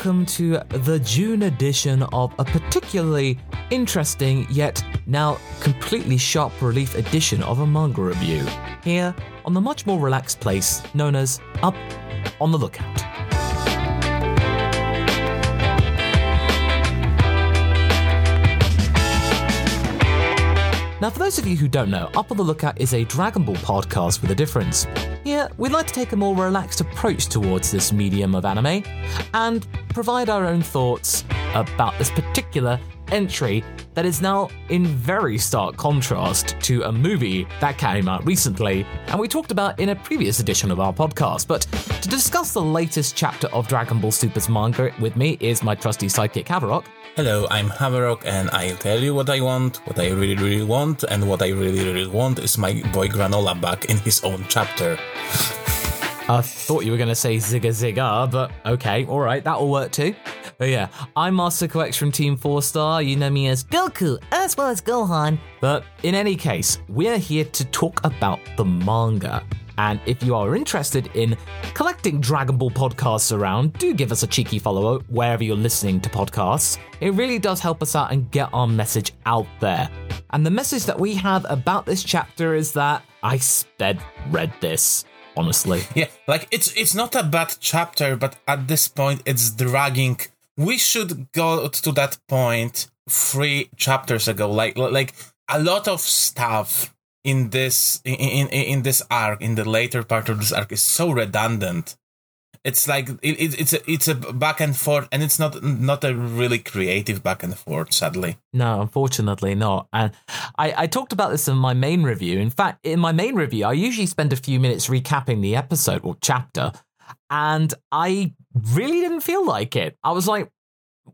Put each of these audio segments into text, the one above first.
welcome to the June edition of a particularly interesting yet now completely sharp relief edition of a manga review here on the much more relaxed place known as Up on the Lookout. Now, for those of you who don't know, Up on the Lookout is a Dragon Ball podcast with a difference. Here, we'd like to take a more relaxed approach towards this medium of anime and provide our own thoughts about this particular entry that is now in very stark contrast to a movie that came out recently and we talked about in a previous edition of our podcast. But to discuss the latest chapter of Dragon Ball Super's manga with me is my trusty sidekick Haverock. Hello, I'm Haverock, and I'll tell you what I want, what I really, really want, and what I really, really want is my boy Granola back in his own chapter. I thought you were going to say Zigga Zigga, but okay, all right, that'll work too. But yeah, I'm Masako X from Team 4 Star. You know me as Goku, as well as Gohan. But in any case, we're here to talk about the manga. And if you are interested in collecting Dragon Ball podcasts around, do give us a cheeky follow wherever you're listening to podcasts. It really does help us out and get our message out there. And the message that we have about this chapter is that I sped read this honestly. Yeah, like it's it's not a bad chapter, but at this point it's dragging. We should go to that point three chapters ago. Like like a lot of stuff in this in, in in this arc in the later part of this arc is so redundant. It's like it, it's a it's a back and forth and it's not not a really creative back and forth sadly. No unfortunately not. And i i talked about this in my main review. In fact in my main review i usually spend a few minutes recapping the episode or chapter and i really didn't feel like it. I was like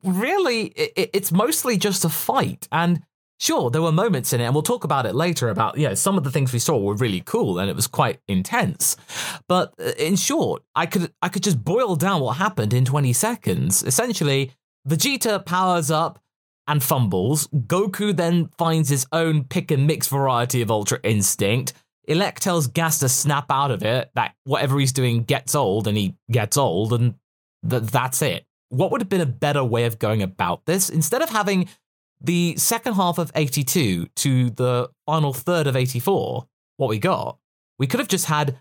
really? It, it's mostly just a fight. And Sure, there were moments in it, and we'll talk about it later about, you know, some of the things we saw were really cool and it was quite intense. But uh, in short, I could I could just boil down what happened in 20 seconds. Essentially, Vegeta powers up and fumbles. Goku then finds his own pick and mix variety of Ultra Instinct. Elec tells Gas to snap out of it, that whatever he's doing gets old, and he gets old, and th- that's it. What would have been a better way of going about this? Instead of having the second half of 82 to the final third of 84, what we got, we could have just had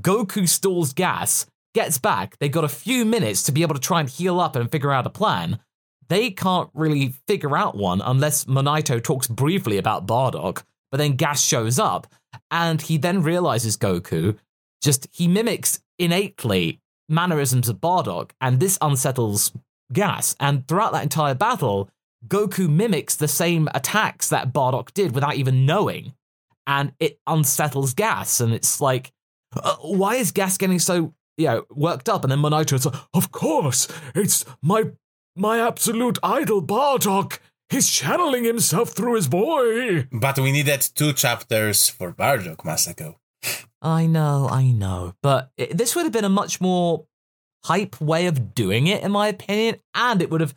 Goku stalls gas, gets back, they got a few minutes to be able to try and heal up and figure out a plan. They can't really figure out one unless Monaito talks briefly about Bardock, but then Gas shows up, and he then realizes Goku, just he mimics innately mannerisms of Bardock, and this unsettles Gas. And throughout that entire battle, Goku mimics the same attacks that Bardock did without even knowing, and it unsettles Gas. And it's like, uh, why is Gas getting so you know worked up? And then Monaito's like, of course, it's my my absolute idol Bardock. He's channeling himself through his boy. But we needed two chapters for Bardock, Masako. I know, I know, but it, this would have been a much more hype way of doing it, in my opinion, and it would have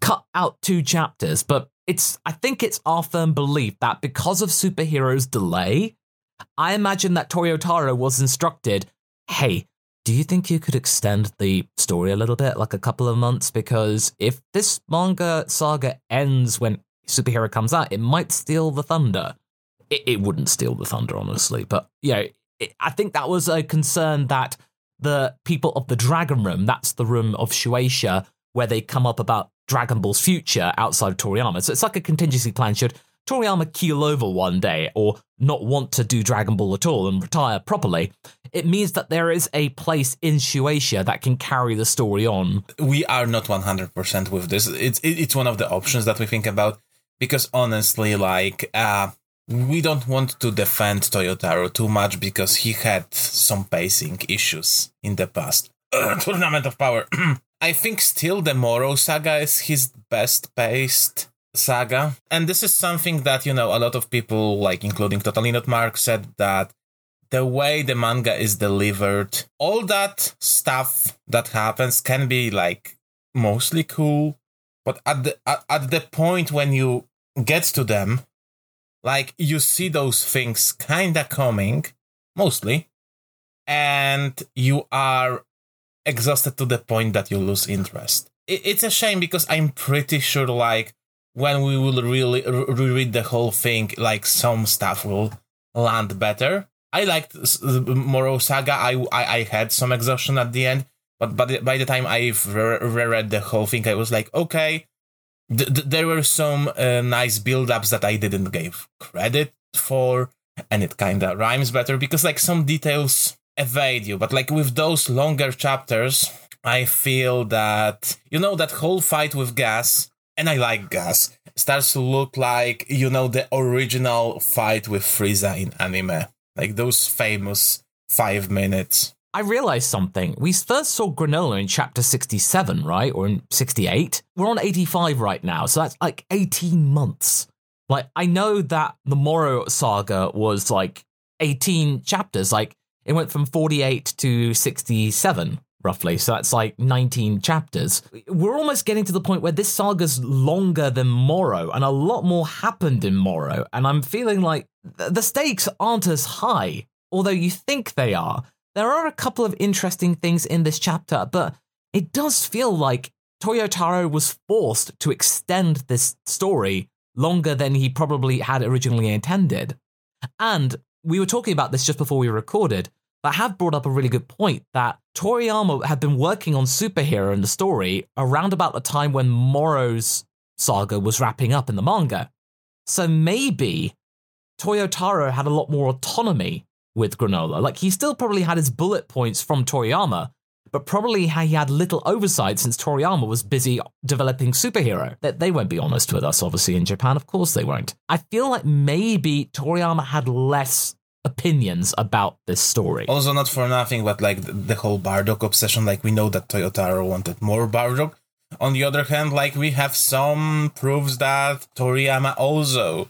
cut out two chapters, but it's I think it's our firm belief that because of superheroes delay, I imagine that Toyotaro was instructed, hey, do you think you could extend the story a little bit, like a couple of months? Because if this manga saga ends when superhero comes out, it might steal the thunder. It, it wouldn't steal the thunder, honestly, but yeah, it, I think that was a concern that the people of the Dragon Room, that's the room of Shueisha, where they come up about Dragon Ball's future outside of Toriyama. So it's like a contingency plan should Toriyama keel over one day or not want to do Dragon Ball at all and retire properly. It means that there is a place in Shueisha that can carry the story on. We are not 100% with this. It's it's one of the options that we think about because honestly like uh we don't want to defend Toyotaro too much because he had some pacing issues in the past. Tournament of Power. I think still the Moro saga is his best paced saga. And this is something that, you know, a lot of people, like including Totally Not Mark, said that the way the manga is delivered, all that stuff that happens can be like mostly cool. But at the at, at the point when you get to them, like you see those things kinda coming, mostly, and you are exhausted to the point that you lose interest. It's a shame because I'm pretty sure, like, when we will really reread the whole thing, like, some stuff will land better. I liked Moro Saga. I, I, I had some exhaustion at the end, but but by the time I've reread the whole thing, I was like, okay, th- th- there were some uh, nice build-ups that I didn't give credit for, and it kind of rhymes better because like some details evade you. But like with those longer chapters, I feel that you know that whole fight with Gas, and I like Gas, starts to look like you know the original fight with Frieza in anime, like those famous five minutes. I realized something. We first saw Granola in chapter 67, right? Or in 68. We're on 85 right now, so that's like 18 months. Like, I know that the Moro saga was like 18 chapters. Like, it went from 48 to 67, roughly. So that's like 19 chapters. We're almost getting to the point where this saga's longer than Moro, and a lot more happened in Moro. And I'm feeling like the stakes aren't as high, although you think they are. There are a couple of interesting things in this chapter, but it does feel like Toyotaro was forced to extend this story longer than he probably had originally intended. And we were talking about this just before we recorded, but I have brought up a really good point that Toriyama had been working on Superhero in the story around about the time when Moro's saga was wrapping up in the manga. So maybe Toyotaro had a lot more autonomy with Granola. Like he still probably had his bullet points from Toriyama, but probably he had little oversight since Toriyama was busy developing superhero. That they won't be honest with us, obviously, in Japan. Of course they won't. I feel like maybe Toriyama had less opinions about this story. Also, not for nothing, but like the whole Bardock obsession, like we know that Toyotaro wanted more Bardock. On the other hand, like we have some proofs that Toriyama also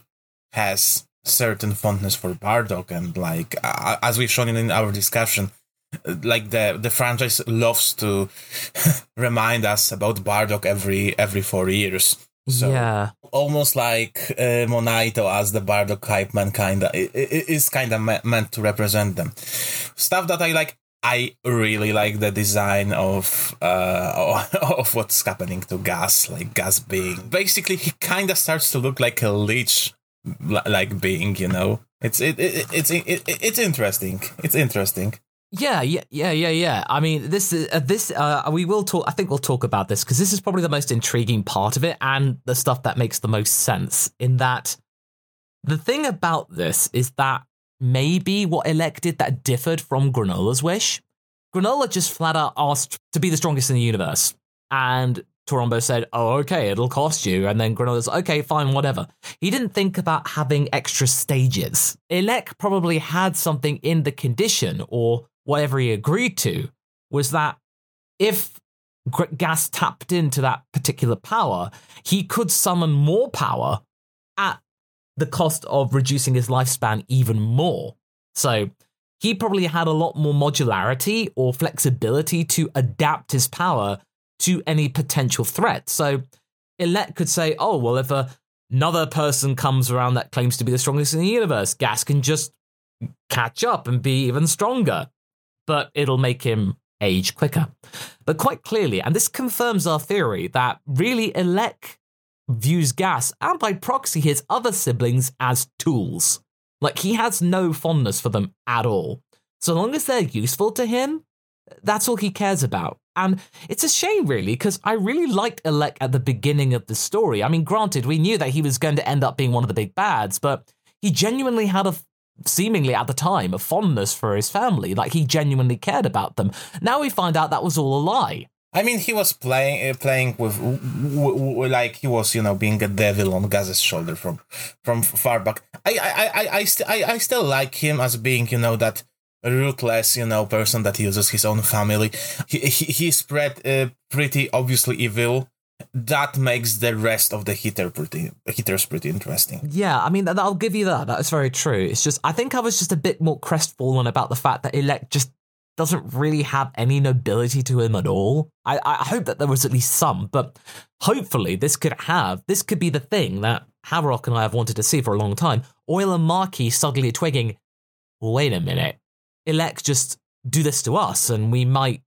has certain fondness for Bardock, and like uh, as we've shown in our discussion, like the the franchise loves to remind us about Bardock every every four years. So yeah, almost like uh, Monaito as the Bardock hype man, kinda it, it is kind of me- meant to represent them. Stuff that I like. I really like the design of uh, of what's happening to Gas, like Gas being basically he kind of starts to look like a leech like being you know it's it, it it's it, it's interesting it's interesting yeah, yeah, yeah, yeah, yeah. I mean, this is uh, this. Uh, we will talk. I think we'll talk about this because this is probably the most intriguing part of it, and the stuff that makes the most sense. In that, the thing about this is that maybe what elected that differed from Granola's wish. Granola just flat out asked to be the strongest in the universe, and Torombo said, Oh, okay, it'll cost you. And then Granola's, okay, fine, whatever. He didn't think about having extra stages. Elec probably had something in the condition, or whatever he agreed to, was that if Gas tapped into that particular power, he could summon more power at the cost of reducing his lifespan even more. So he probably had a lot more modularity or flexibility to adapt his power to any potential threat. So Elec could say, oh, well, if another person comes around that claims to be the strongest in the universe, Gas can just catch up and be even stronger. But it'll make him age quicker. But quite clearly, and this confirms our theory that really Elec views Gas and by proxy his other siblings as tools. Like he has no fondness for them at all. So long as they're useful to him, that's all he cares about. And it's a shame, really, because I really liked Elec at the beginning of the story. I mean, granted, we knew that he was going to end up being one of the big bads, but he genuinely had a seemingly at the time a fondness for his family like he genuinely cared about them now we find out that was all a lie I mean, he was playing uh, playing with w- w- like he was, you know, being a devil on Gas's shoulder from from far back. I I I I, st- I, I still like him as being, you know, that ruthless, you know, person that uses his own family. He, he he's pretty, uh, pretty obviously evil. That makes the rest of the hitter pretty hitters pretty interesting. Yeah, I mean, I'll give you that. That's very true. It's just I think I was just a bit more crestfallen about the fact that Elec just doesn't really have any nobility to him at all. I, I hope that there was at least some, but hopefully this could have this could be the thing that Haverock and I have wanted to see for a long time. Oil and Maki suddenly twigging, wait a minute, Elec just do this to us and we might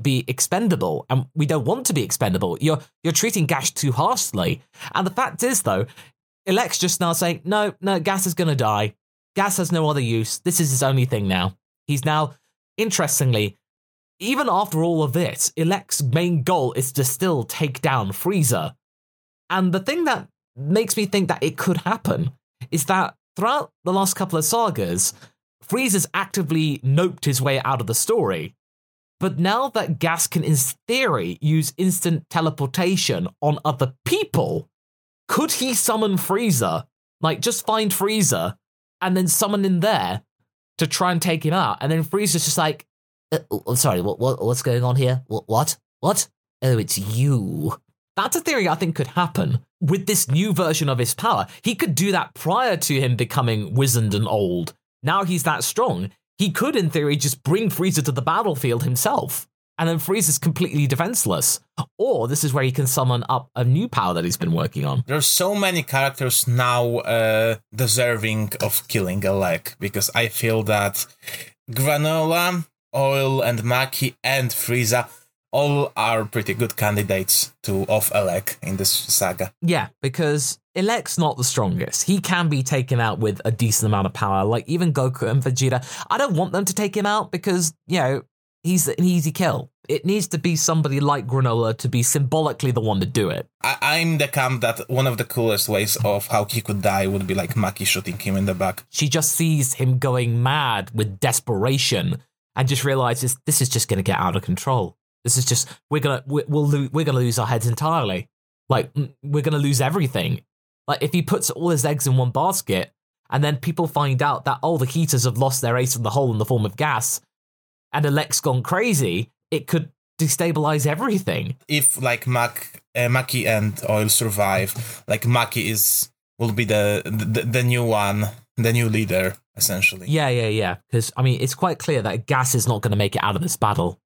be expendable, and we don't want to be expendable. You're you're treating gas too harshly. And the fact is, though, Elec's just now saying, no, no, gas is going to die. Gas has no other use. This is his only thing now. He's now, interestingly, even after all of this, Elec's main goal is to still take down Frieza. And the thing that makes me think that it could happen is that throughout the last couple of sagas, Frieza's actively noped his way out of the story. But now that Gas can, in theory, use instant teleportation on other people, could he summon Frieza? Like, just find Frieza and then summon him there to try and take him out. And then Frieza's just like, uh, oh, sorry, what, what, what's going on here? What, what? What? Oh, it's you. That's a theory I think could happen with this new version of his power. He could do that prior to him becoming wizened and old. Now he's that strong. He could, in theory, just bring Frieza to the battlefield himself. And then Frieza's completely defenseless. Or this is where he can summon up a new power that he's been working on. There's so many characters now uh, deserving of killing Elec because I feel that Granola, Oil, and Maki and Frieza all are pretty good candidates to off Elec in this saga. Yeah, because Elec's not the strongest. He can be taken out with a decent amount of power. Like even Goku and Vegeta, I don't want them to take him out because you know he's an easy kill. It needs to be somebody like Granola to be symbolically the one to do it. I- am the camp that one of the coolest ways of how he could die would be like Maki shooting him in the back. She just sees him going mad with desperation and just realizes this is just going to get out of control. This is just we're gonna we'll lo- we're gonna lose our heads entirely. Like we're gonna lose everything. Like if he puts all his eggs in one basket, and then people find out that all oh, the Heeters have lost their ace in the hole in the form of gas, and Elec's gone crazy, it could destabilize everything. If like Mac, uh, Maki and Oil survive, like Maki is will be the, the the new one, the new leader essentially. Yeah, yeah, yeah. Because I mean, it's quite clear that Gas is not going to make it out of this battle.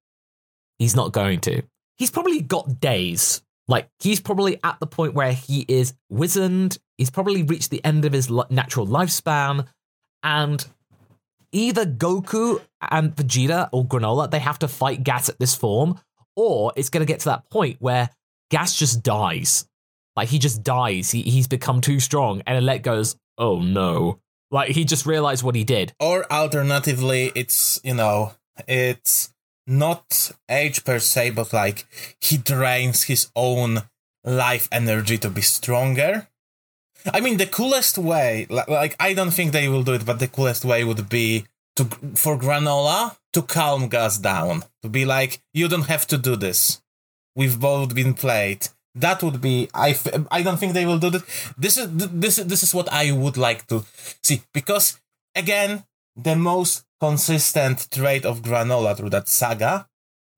He's not going to. He's probably got days. Like, he's probably at the point where he is wizened. He's probably reached the end of his natural lifespan. And either Goku and Vegeta or Granola, they have to fight Gas at this form, or it's going to get to that point where Gas just dies. Like, he just dies. He, he's become too strong. And Elec goes, oh no. Like, he just realized what he did. Or alternatively, it's, you know, it's not age per se, but like he drains his own life energy to be stronger. I mean, the coolest way, like, I don't think they will do it, but the coolest way would be to for Granola to calm Gas down, to be like, you don't have to do this. We've both been played. That would be. I. I don't think they will do that. This is this is this is what I would like to see because again, the most consistent trait of Granola through that saga.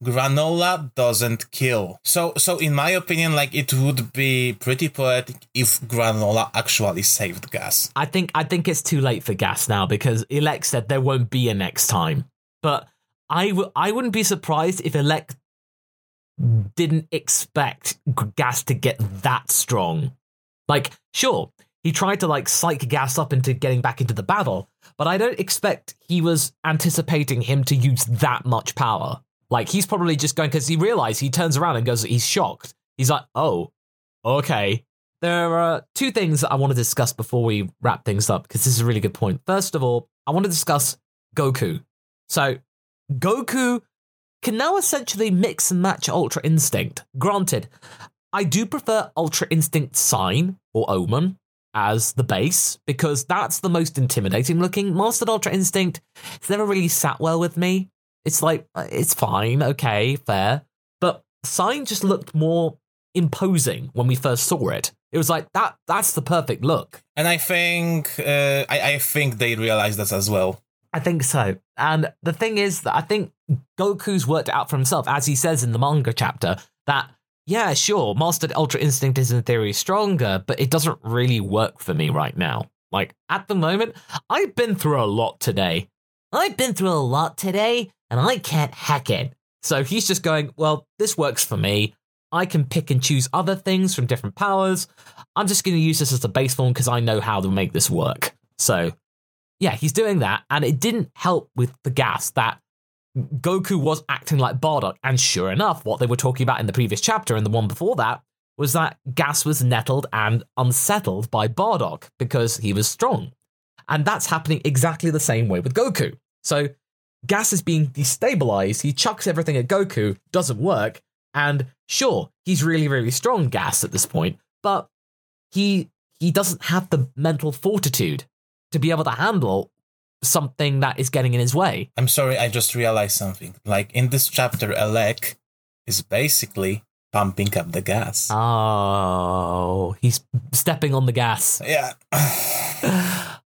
Granola doesn't kill. So, so in my opinion, like it would be pretty poetic if Granola actually saved Gas. I think, I think it's too late for Gas now because Elec said there won't be a next time. But I w- I wouldn't be surprised if Elec didn't expect Gas to get that strong. Like, sure, he tried to like psych Gas up into getting back into the battle, but I don't expect he was anticipating him to use that much power. Like he's probably just going because he realized he turns around and goes, he's shocked. He's like, oh, okay. There are two things that I want to discuss before we wrap things up because this is a really good point. First of all, I want to discuss Goku. So, Goku can now essentially mix and match Ultra Instinct. Granted, I do prefer Ultra Instinct Sign or Omen as the base because that's the most intimidating looking. Mastered Ultra Instinct, it's never really sat well with me. It's like, uh, it's fine, okay, fair. But Sign just looked more imposing when we first saw it. It was like that. That's the perfect look. And I think uh, I, I think they realized that as well. I think so. And the thing is that I think Goku's worked it out for himself, as he says in the manga chapter, that yeah, sure, Mastered Ultra Instinct is in theory stronger, but it doesn't really work for me right now. Like, at the moment, I've been through a lot today. I've been through a lot today, and I can't hack it. So he's just going, well, this works for me. I can pick and choose other things from different powers. I'm just going to use this as a base form because I know how to make this work. So, yeah, he's doing that, and it didn't help with the gas that Goku was acting like Bardock. And sure enough, what they were talking about in the previous chapter and the one before that was that Gas was nettled and unsettled by Bardock because he was strong. And that's happening exactly the same way with Goku. So Gas is being destabilized. He chucks everything at Goku, doesn't work. And sure, he's really, really strong, Gas, at this point, but he he doesn't have the mental fortitude to be able to handle something that is getting in his way. I'm sorry, I just realized something. Like in this chapter, Elec is basically pumping up the gas. Oh, he's stepping on the gas. Yeah.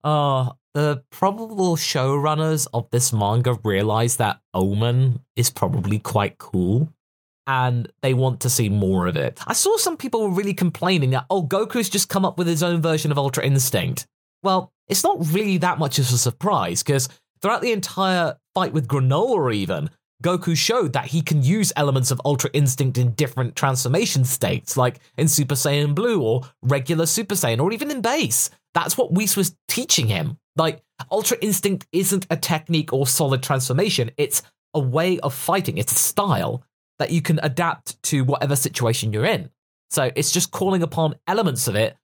Oh, the probable showrunners of this manga realize that Omen is probably quite cool and they want to see more of it. I saw some people were really complaining that, oh, Goku's just come up with his own version of Ultra Instinct. Well, it's not really that much of a surprise because throughout the entire fight with Granola, even, Goku showed that he can use elements of Ultra Instinct in different transformation states, like in Super Saiyan Blue or regular Super Saiyan, or even in base. That's what Whis was teaching him. Like, Ultra Instinct isn't a technique or solid transformation, it's a way of fighting, it's a style that you can adapt to whatever situation you're in. So it's just calling upon elements of it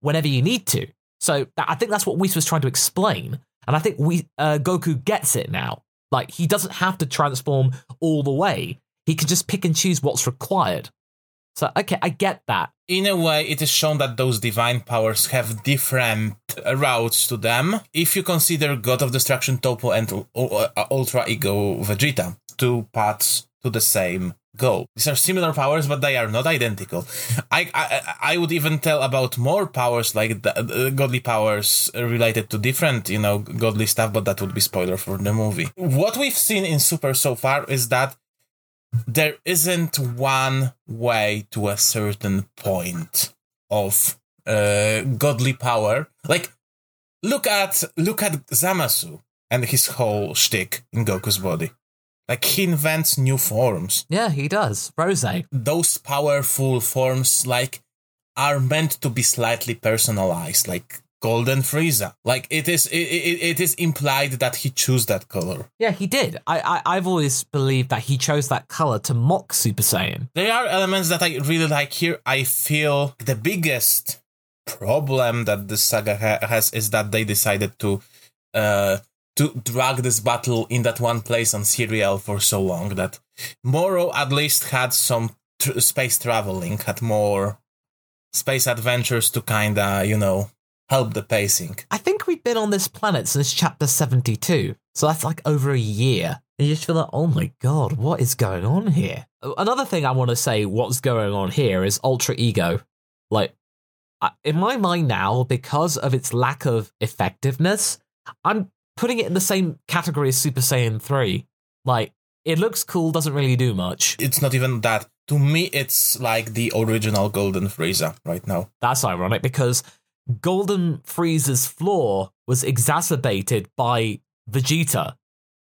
whenever you need to. So I think that's what Whis was trying to explain. And I think we uh, Goku gets it now. Like, he doesn't have to transform all the way, he can just pick and choose what's required. So, okay, I get that. In a way, it is shown that those divine powers have different routes to them. If you consider God of Destruction Toppo, and Ultra Ego Vegeta, two paths to the same goal. These are similar powers, but they are not identical. I I, I would even tell about more powers, like the, godly powers related to different, you know, godly stuff, but that would be spoiler for the movie. What we've seen in Super so far is that there isn't one way to a certain point of uh, godly power. Like, look at look at Zamasu and his whole shtick in Goku's body. Like he invents new forms. Yeah, he does. Rose. Those powerful forms, like, are meant to be slightly personalized. Like golden Frieza. Like it is, it, it, it is implied that he chose that color. Yeah, he did. I, I I've always believed that he chose that color to mock Super Saiyan. There are elements that I really like here. I feel the biggest problem that this saga ha- has is that they decided to uh to drag this battle in that one place on Cereal for so long that Moro at least had some tr- space traveling, had more space adventures to kinda, you know, help the pacing. I think we've been on this planet since chapter 72. So that's like over a year. And you just feel like, oh my god, what is going on here? Oh, another thing I want to say, what's going on here is Ultra Ego. Like, in my mind now, because of its lack of effectiveness, I'm putting it in the same category as Super Saiyan 3. Like, it looks cool, doesn't really do much. It's not even that. To me, it's like the original Golden Frieza right now. That's ironic because Golden Frieza's flaw was exacerbated by Vegeta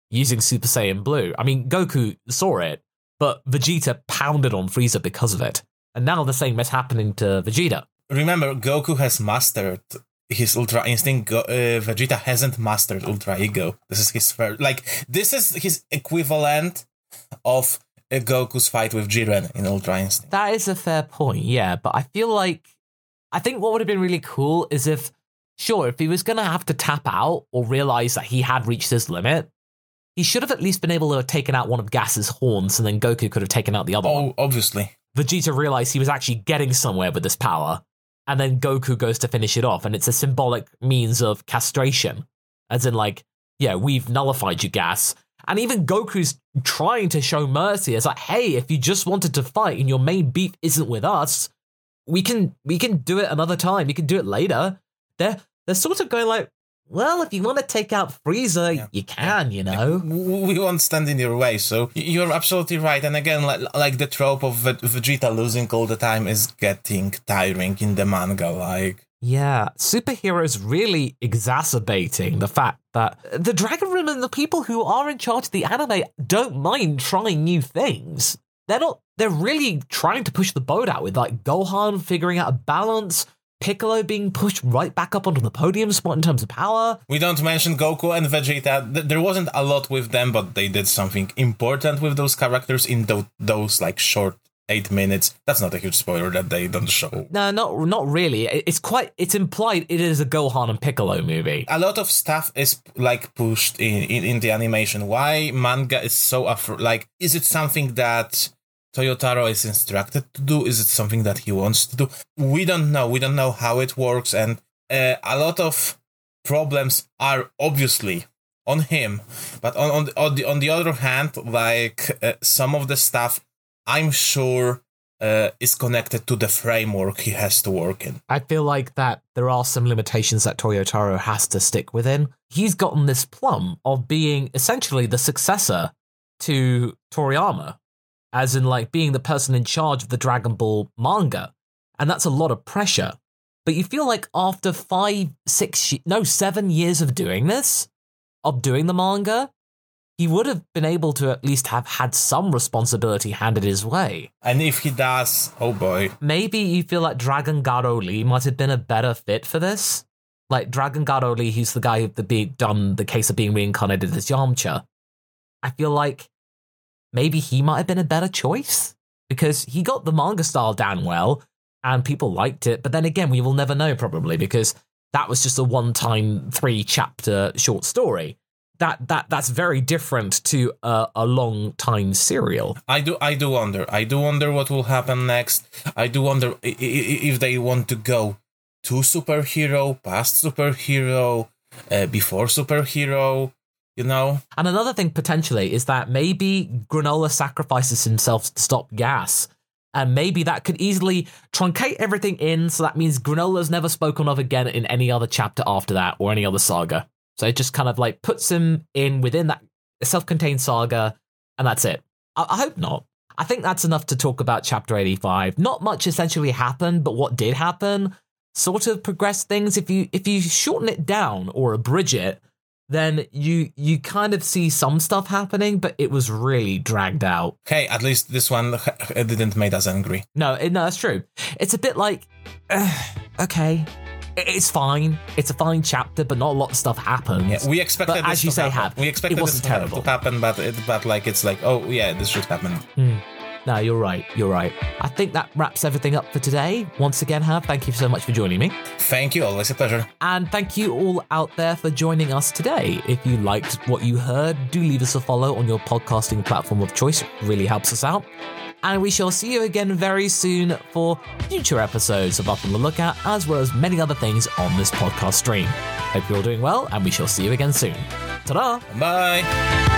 using Super Saiyan Blue. I mean, Goku saw it, but Vegeta pounded on Frieza because of it. And now the same is happening to Vegeta. Remember, Goku has mastered his Ultra Instinct. Go- uh, Vegeta hasn't mastered Ultra Ego. This is his first. Like, this is his equivalent of uh, Goku's fight with Jiren in Ultra Instinct. That is a fair point, yeah, but I feel like I think what would have been really cool is if, sure, if he was going to have to tap out or realize that he had reached his limit, he should have at least been able to have taken out one of Gas's horns, and then Goku could have taken out the other oh, one. obviously. Vegeta realized he was actually getting somewhere with this power, and then Goku goes to finish it off, and it's a symbolic means of castration. As in, like, yeah, we've nullified you, Gas. And even Goku's trying to show mercy. It's like, hey, if you just wanted to fight and your main beef isn't with us, we can we can do it another time. You can do it later. They're they're sort of going like, well, if you want to take out Frieza, yeah. you can, you know. We won't stand in your way, so you're absolutely right. And again, like, like the trope of Vegeta losing all the time is getting tiring in the manga. Like, yeah, superheroes really exacerbating the fact that the Dragon Room and the people who are in charge of the anime don't mind trying new things they're not they're really trying to push the boat out with like Gohan figuring out a balance, Piccolo being pushed right back up onto the podium spot in terms of power. We don't mention Goku and Vegeta. There wasn't a lot with them, but they did something important with those characters in tho- those like short eight minutes. That's not a huge spoiler that they don't show. No, not not really. It's quite. It's implied it is a Gohan and Piccolo movie. A lot of stuff is like pushed in in, in the animation. Why manga is so afr- like? Is it something that Toyotaro is instructed to do? Is it something that he wants to do? We don't know. We don't know how it works, and uh, a lot of problems are obviously on him. But on on the, on the, on the other hand, like uh, some of the stuff, I'm sure uh, is connected to the framework he has to work in. I feel like that there are some limitations that Toyotaro has to stick within. He's gotten this plum of being essentially the successor to Toriyama, as in like being the person in charge of the Dragon Ball manga. And that's a lot of pressure. But you feel like after five, six, no, seven years of doing this, of doing the manga, he would have been able to at least have had some responsibility handed his way. And if he does, oh boy. maybe you feel like Dragon Garow Lee might have been a better fit for this. Like Dragon Garow Lee, who's the guy that be done the case of being reincarnated as Yamcha. I feel like maybe he might have been a better choice because he got the manga style down well and people liked it. But then again, we will never know probably because that was just a one-time three-chapter short story. That that that's very different to a, a long time serial. I do, I do wonder. I do wonder what will happen next. I do wonder if they want to go to superhero, past superhero, uh, before superhero. You know, And another thing potentially is that maybe Granola sacrifices himself to stop gas. And maybe that could easily truncate everything in, so that means Granola's never spoken of again in any other chapter after that or any other saga. So it just kind of like puts him in within that self contained saga, and that's it. I, I hope not. I think that's enough to talk about chapter 85. Not much essentially happened, but what did happen sort of progressed things. If you if you shorten it down or abridge it, then you you kind of see some stuff happening, but it was really dragged out. hey, at least this one didn't make us angry. No, it, no, that's true. It's a bit like, uh, okay, it's fine. It's a fine chapter, but not a lot of stuff happens. Yeah, we expected But as you say, happen. Hap, we expected it wasn't this terrible. to happen, but it, but like it's like, oh yeah, this should happen. No, you're right. You're right. I think that wraps everything up for today. Once again, Hav, thank you so much for joining me. Thank you, always a pleasure. And thank you all out there for joining us today. If you liked what you heard, do leave us a follow on your podcasting platform of choice. It really helps us out. And we shall see you again very soon for future episodes of Up on the Lookout, as well as many other things on this podcast stream. Hope you're all doing well, and we shall see you again soon. Ta da! Bye.